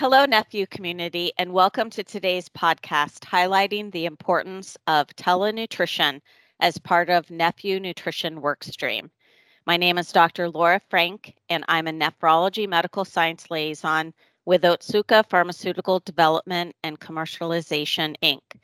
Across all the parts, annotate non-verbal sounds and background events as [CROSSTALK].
Hello, NephU community, and welcome to today's podcast highlighting the importance of telenutrition as part of NephU Nutrition Workstream. My name is Dr. Laura Frank, and I'm a nephrology medical science liaison with Otsuka Pharmaceutical Development and Commercialization, Inc.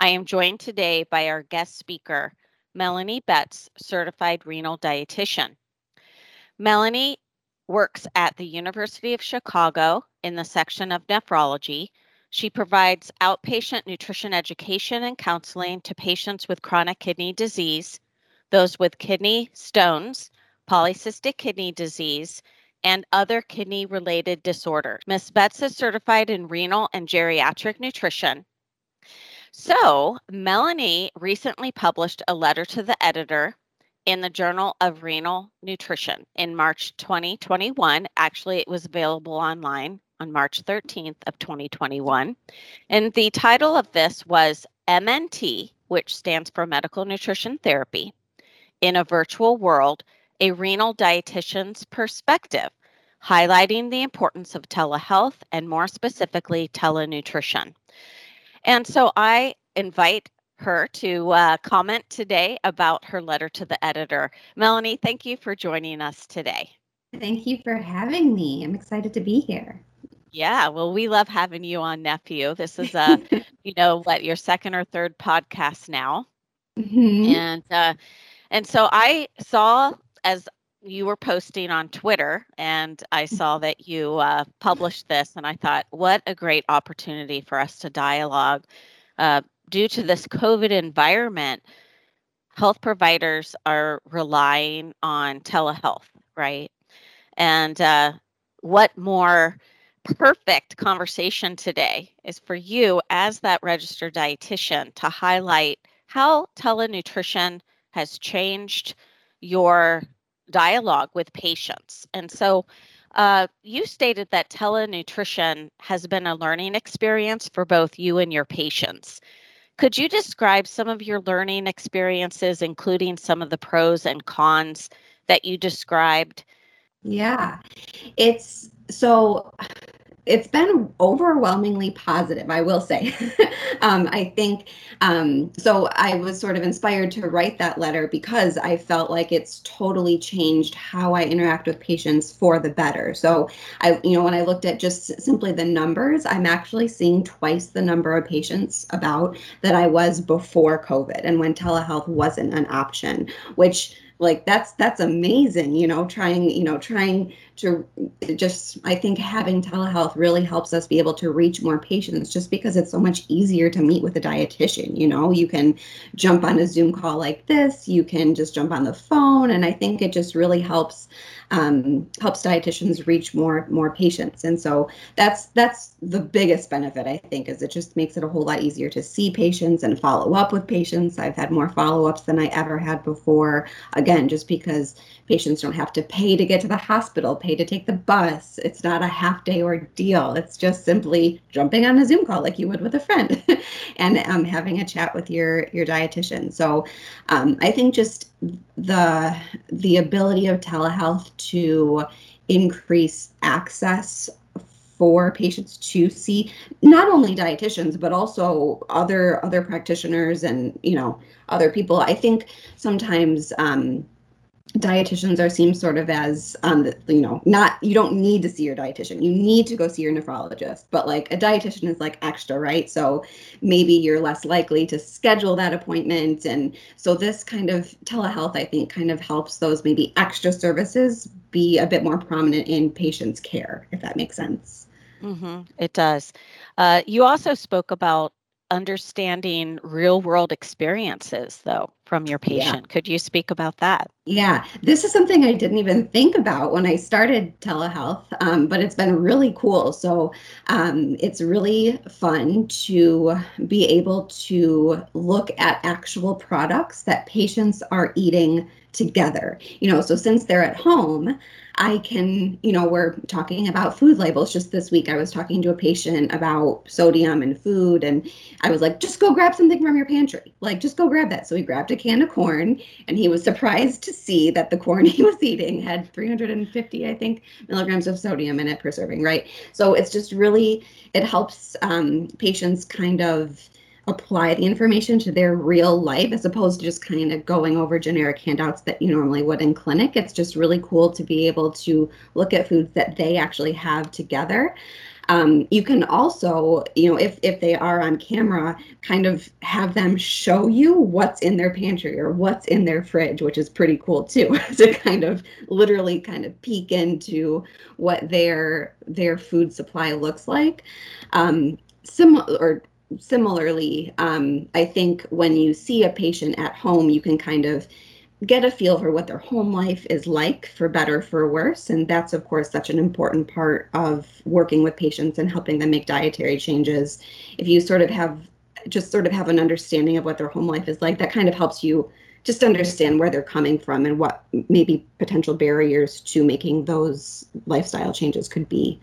I am joined today by our guest speaker, Melanie Betz, certified renal dietitian. Melanie works at the University of Chicago in the section of nephrology. She provides outpatient nutrition education and counseling to patients with chronic kidney disease, those with kidney stones, polycystic kidney disease, and other kidney related disorders. Ms. Betz is certified in renal and geriatric nutrition. So, Melanie recently published a letter to the editor in the Journal of Renal Nutrition in March 2021. Actually, it was available online on March 13th of 2021. And the title of this was MNT, which stands for Medical Nutrition Therapy, in a virtual world, a renal dietitian's perspective, highlighting the importance of telehealth and more specifically telenutrition. And so I invite her to uh, comment today about her letter to the editor. Melanie, thank you for joining us today. Thank you for having me. I'm excited to be here. Yeah, well, we love having you on, NephU. This is a, [LAUGHS] you know, what your second or third podcast now, mm-hmm. and uh, and so I saw as you were posting on Twitter, and I mm. saw that you uh, published this, and I thought, what a great opportunity for us to dialogue. Uh, due to this COVID environment, health providers are relying on telehealth, right? And uh, what more perfect conversation today is for you as that registered dietitian to highlight how telenutrition has changed your dialogue with patients. And so uh, you stated that telenutrition has been a learning experience for both you and your patients. Could you describe some of your learning experiences, including some of the pros and cons that you described? Yeah, it's so it's been overwhelmingly positive, I will say. [LAUGHS] um, I think um, so. I was sort of inspired to write that letter because I felt like it's totally changed how I interact with patients for the better. So, I, you know, when I looked at just simply the numbers, I'm actually seeing twice the number of patients about that I was before COVID and when telehealth wasn't an option, which like that's that's amazing you know trying you know trying to just i think having telehealth really helps us be able to reach more patients just because it's so much easier to meet with a dietitian you know? You can jump on a zoom call like this you can just jump on the phone and i think it just really helps um, helps dietitians reach more more patients. And so that's that's the biggest benefit i think is it just makes it a whole lot easier to see patients and follow up with patients. I've had more follow-ups than i ever had before. Again just because patients don't have to pay to get to the hospital pay to take the bus. It's not a half day ordeal. It's just simply jumping on a zoom call like you would with a friend [LAUGHS] and um, having a chat with your your dietitian. So um, i think just the the ability of telehealth to increase access for patients to see not only dietitians but also other other practitioners and you know other people. I think sometimes um, dietitians are seen sort of as um you know not you don't need to see your dietitian. You need to go see your nephrologist but like a dietitian is like extra right? So maybe you're less likely to schedule that appointment. And so this kind of telehealth i think kind of helps those maybe extra services be a bit more prominent in patients care if that makes sense. Mm-hmm. it does. Uh, you also spoke about understanding real world experiences though from your patient. Yeah. Could you speak about that? Yeah, this is something I didn't even think about when I started telehealth, um, but it's been really cool. So um, it's really fun to be able to look at actual products that patients are eating together. You know, so since they're at home, I can, you know, we're talking about food labels. Just this week, I was talking to a patient about sodium and food, and I was like, just go grab something from your pantry. Like, just go grab that. So he grabbed a can of corn, and he was surprised to see that the corn [LAUGHS] he was eating had 350, I think, milligrams of sodium in it per serving, right? So it's just really, it helps um, patients kind of apply the information to their real life as opposed to just kind of going over generic handouts that you normally would in clinic. It's just really cool to be able to look at foods that they actually have together. Um, you can also, you know, if if they are on camera, kind of have them show you what's in their pantry or what's in their fridge, which is pretty cool too, [LAUGHS] to kind of literally kind of peek into what their their food supply looks like. Um, similar or similarly, um, I think when you see a patient at home, you can kind of get a feel for what their home life is like for better for worse. And that's of course such an important part of working with patients and helping them make dietary changes. If you sort of have just sort of have an understanding of what their home life is like that kind of helps you just understand where they're coming from and what maybe potential barriers to making those lifestyle changes could be.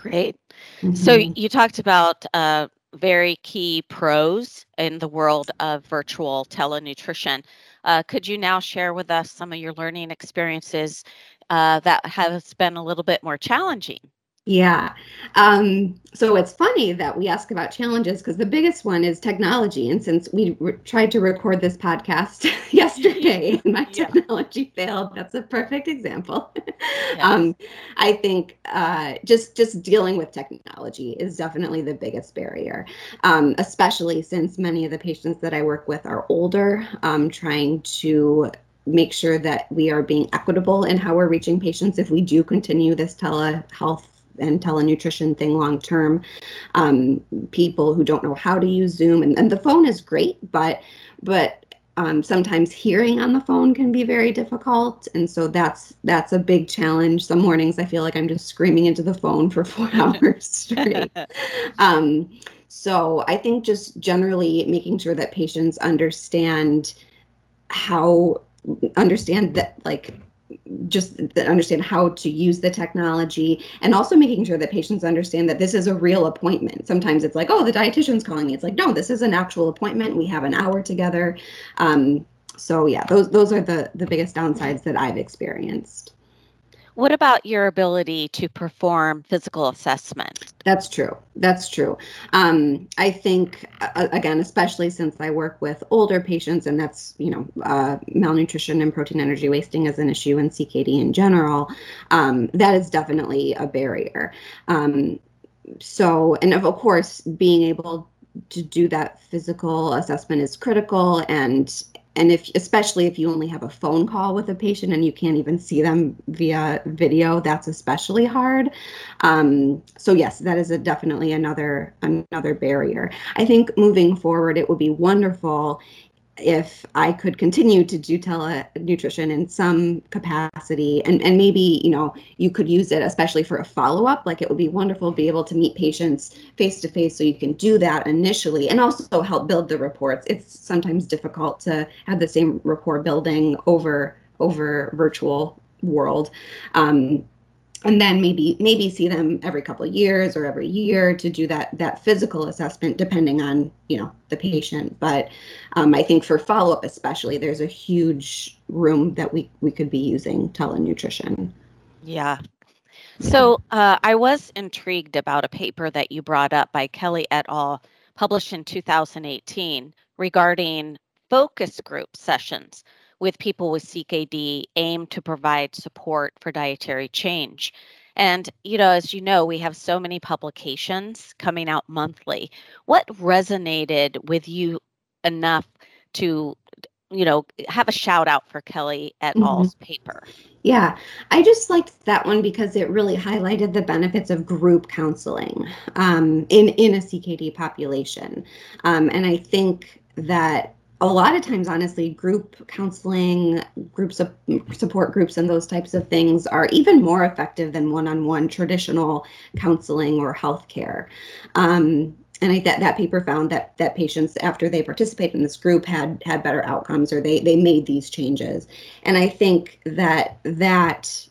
Great. Mm-hmm. so you talked about uh, very key pros in the world of virtual telenutrition. Uh, could you now share with us some of your learning experiences uh, that has been a little bit more challenging? Yeah. Um, so it's funny that we ask about challenges because the biggest one is technology. And since we re- tried to record this podcast [LAUGHS] yesterday and my [LAUGHS] yeah. technology failed, that's a perfect example. [LAUGHS] Yes. um, I think uh, just just dealing with technology is definitely the biggest barrier, um, especially since many of the patients that I work with are older, um, trying to make sure that we are being equitable in how we're reaching patients if we do continue this telehealth and telenutrition thing long term. Um, people who don't know how to use Zoom, and, and the phone is great, but but um, sometimes hearing on the phone can be very difficult, and so that's that's a big challenge. Some mornings I feel like I'm just screaming into the phone for four [LAUGHS] hours straight. [LAUGHS] um, so I think just generally making sure that patients understand how understand that like just understand how to use the technology and also making sure that patients understand that this is a real appointment. Sometimes it's like oh the dietitian's calling me. It's like no this is an actual appointment. We have an hour together. Um, so yeah those those are the the biggest downsides that i've experienced what about your ability to perform physical assessment? That's true. That's true. Um, I think, uh, again, especially since I work with older patients, and that's, you know, uh, malnutrition and protein energy wasting as an issue in CKD in general, um, that is definitely a barrier. Um, so, and of course, being able to do that physical assessment is critical and and if especially if you only have a phone call with a patient and you can't even see them via video that's especially hard. Um, so yes that is a, definitely another another barrier. I think moving forward it would be wonderful if I could continue to do telenutrition in some capacity, and, and maybe, you know, you could use it, especially for a follow up. Like it would be wonderful to be able to meet patients face to face so you can do that initially and also help build the reports. It's sometimes difficult to have the same rapport building over over virtual world. Um, and then maybe maybe see them every couple years or every year to do that that physical assessment depending on you know the patient. But um, i think for follow-up especially there's a huge room that we we could be using telenutrition. Yeah. So uh, i was intrigued about a paper that you brought up by kelly et al published in 2018 regarding focus group sessions with people with CKD aim to provide support for dietary change. And, you know, as you know, we have so many publications coming out monthly. What resonated with you enough to, you know, have a shout out for Kelly et mm-hmm. al.'s paper? Yeah, I just liked that one because it really highlighted the benefits of group counseling um, in in a CKD population, um, and I think that a lot of times, honestly, group counseling, groups of support groups, and those types of things are even more effective than one-on-one traditional counseling or healthcare. Um, and I, that that paper found that that patients after they participated in this group had had better outcomes or they they made these changes. And I think that that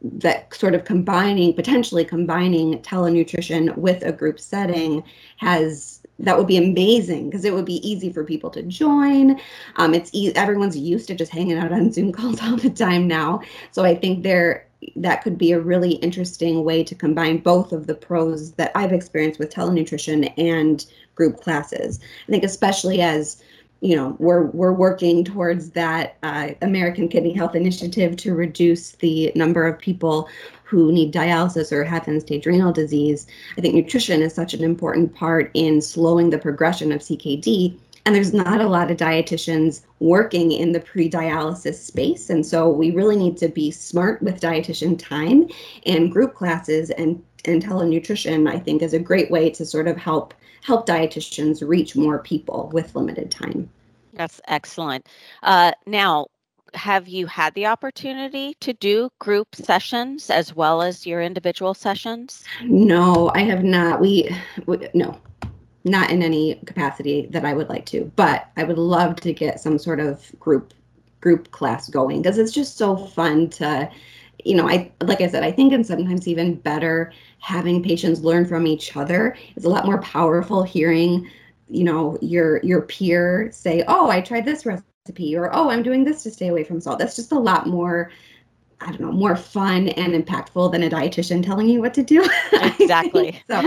that sort of combining potentially combining telenutrition with a group setting has that would be amazing because it would be easy for people to join. Um, it's e- everyone's used to just hanging out on Zoom [LAUGHS] calls all the time now, so I think there that could be a really interesting way to combine both of the pros that I've experienced with telenutrition and group classes. I think especially as you know we're we're working towards that uh, American Kidney Health Initiative to reduce the number of people who need dialysis or have end-stage renal disease. I think nutrition is such an important part in slowing the progression of CKD. And there's not a lot of dietitians working in the pre dialysis space. And so we really need to be smart with dietitian time and group classes and, and telenutrition, I think, is a great way to sort of help help dietitians reach more people with limited time. That's excellent. Uh, now, have you had the opportunity to do group sessions as well as your individual sessions? No, I have not. We, we no, not in any capacity that I would like to, but I would love to get some sort of group group class going because it's just so fun to you know, I like I said, I think and sometimes even better having patients learn from each other. It's a lot more powerful hearing, you know, your your peer say, "Oh, I tried this recipe," or "Oh, I'm doing this to stay away from salt." That's just a lot more I don't know, more fun and impactful than a dietitian telling you what to do. [LAUGHS] Exactly. so,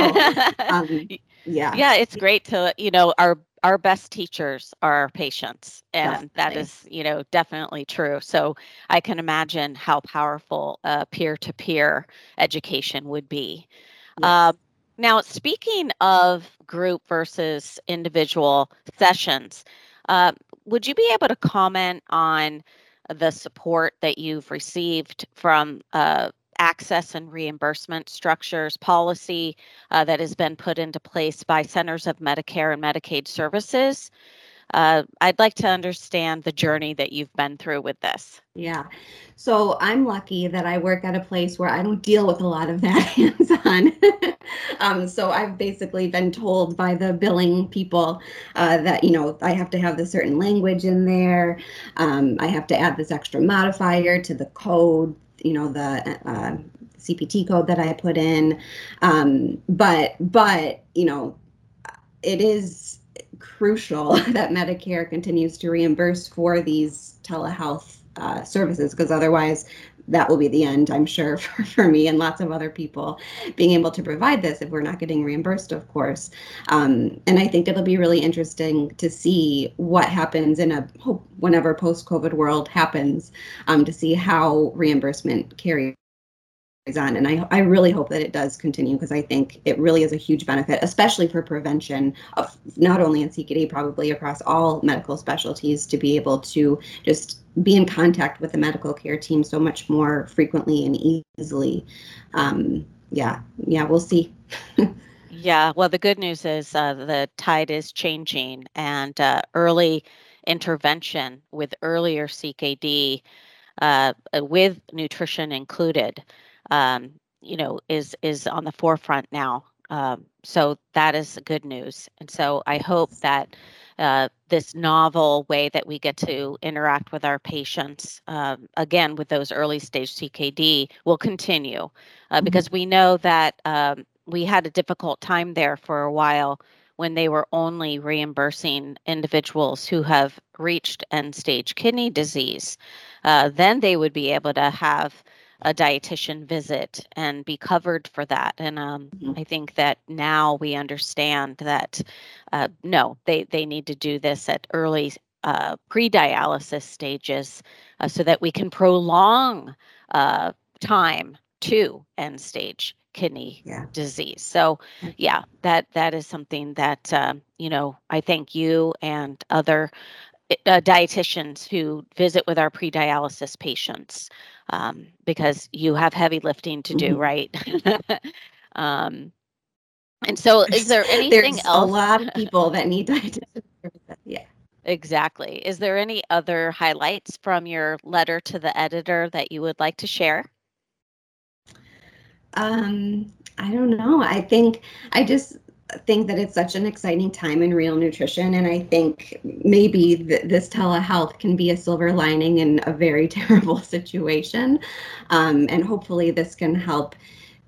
um, [LAUGHS] yeah. Yeah, it's great to, you know, our our best teachers are our patients and Definitely. that is you know definitely true so i can imagine how powerful uh, peer-to-peer education would be Yes. uh, now speaking of group versus individual sessions uh, would you be able to comment on the support that you've received from uh, access and reimbursement structures policy uh, that has been put into place by Centers of Medicare and Medicaid Services. Uh, I'd like to understand the journey that you've been through with this. Yeah. So I'm lucky that I work at a place where I don't deal with a lot of that [LAUGHS] hands on. [LAUGHS] um, so I've basically been told by the billing people uh, that, you know, I have to have this certain language in there. Um, I have to add this extra modifier to the code, you know, the uh, CPT code that I put in. Um, but, but, you know, it is crucial [LAUGHS] that Medicare continues to reimburse for these telehealth uh, services because otherwise that will be the end, I'm sure, [LAUGHS] for, for me and lots of other people being able to provide this if we're not getting reimbursed, of course. Um, and I think it'll be really interesting to see what happens in a whenever post COVID world happens um, to see how reimbursement carries on and I, I really hope that it does continue because I think it really is a huge benefit, especially for prevention of not only in CKD, probably across all medical specialties to be able to just be in contact with the medical care team so much more frequently and easily. Um, yeah, yeah, we'll see. [LAUGHS] yeah, well, the good news is uh, the tide is changing and uh, early intervention with earlier CKD uh, with nutrition included um, you know, is is on the forefront now. Um, so that is good news. And so I hope that uh, this novel way that we get to interact with our patients, um, again with those early stage CKD, will continue uh, mm-hmm. because we know that um, we had a difficult time there for a while when they were only reimbursing individuals who have reached end stage kidney disease. Uh, then they would be able to have a dietitian visit and be covered for that. And um, mm-hmm. I think that now we understand that uh, no, they they need to do this at early uh, pre-dialysis stages uh, so that we can prolong uh, time to end stage kidney yeah. disease. So yeah, that that is something that um, you know I thank you and other uh, dietitians who visit with our pre-dialysis patients um, because you have heavy lifting to do, mm-hmm. right? [LAUGHS] um, and so, is there [LAUGHS] anything There's else? A lot of [LAUGHS] people that need services. Yeah. Exactly. Is there any other highlights from your letter to the editor that you would like to share? Um, I don't know. I think I just think that it's such an exciting time in renal nutrition and i think maybe th- this telehealth can be a silver lining in a very [LAUGHS] terrible situation. Um, and hopefully this can help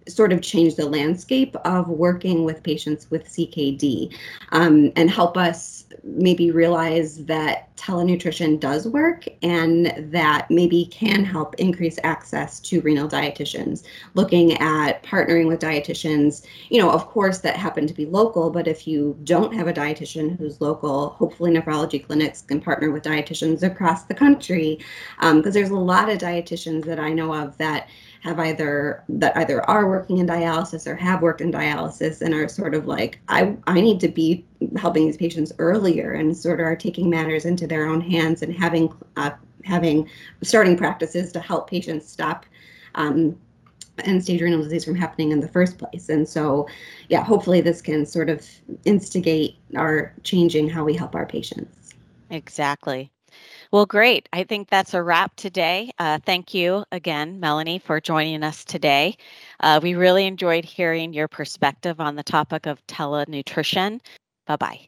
sort of change the landscape of working with patients with CKD um, and help us maybe realize that telenutrition does work and that maybe can help increase access to renal dietitians. Looking at partnering with dietitians, you know, of course, that happen to be local, but if you don't have a dietitian who's local, hopefully nephrology clinics can partner with dietitians across the country because um, there's a lot of dietitians that I know of that have either that either are working in dialysis or have worked in dialysis and are sort of like I I need to be helping these patients earlier and sort of are taking matters into their own hands and having uh, having starting practices to help patients stop um, end stage renal disease from happening in the first place. And so, yeah, hopefully this can sort of instigate our changing how we help our patients. Exactly. Well, great. I think that's a wrap today. Uh, thank you again, Melanie, for joining us today. Uh, we really enjoyed hearing your perspective on the topic of telenutrition. Bye bye.